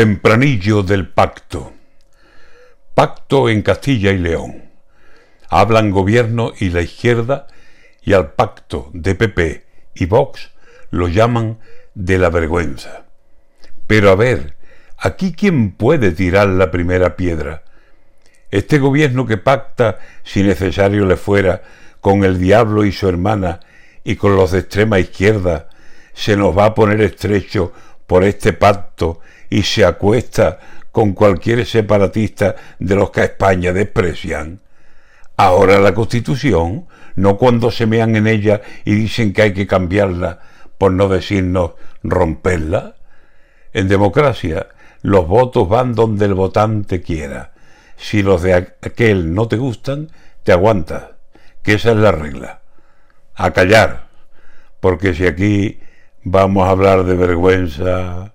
Tempranillo del pacto. Pacto en Castilla y León. Hablan gobierno y la izquierda y al pacto de PP y Vox lo llaman de la vergüenza. Pero a ver, aquí quién puede tirar la primera piedra. Este gobierno que pacta, si necesario le fuera, con el diablo y su hermana y con los de extrema izquierda, se nos va a poner estrecho por este pacto y se acuesta con cualquier separatista de los que a España desprecian. Ahora la Constitución, no cuando se mean en ella y dicen que hay que cambiarla, por no decirnos romperla. En democracia, los votos van donde el votante quiera. Si los de aquel no te gustan, te aguantas, que esa es la regla. A callar, porque si aquí vamos a hablar de vergüenza,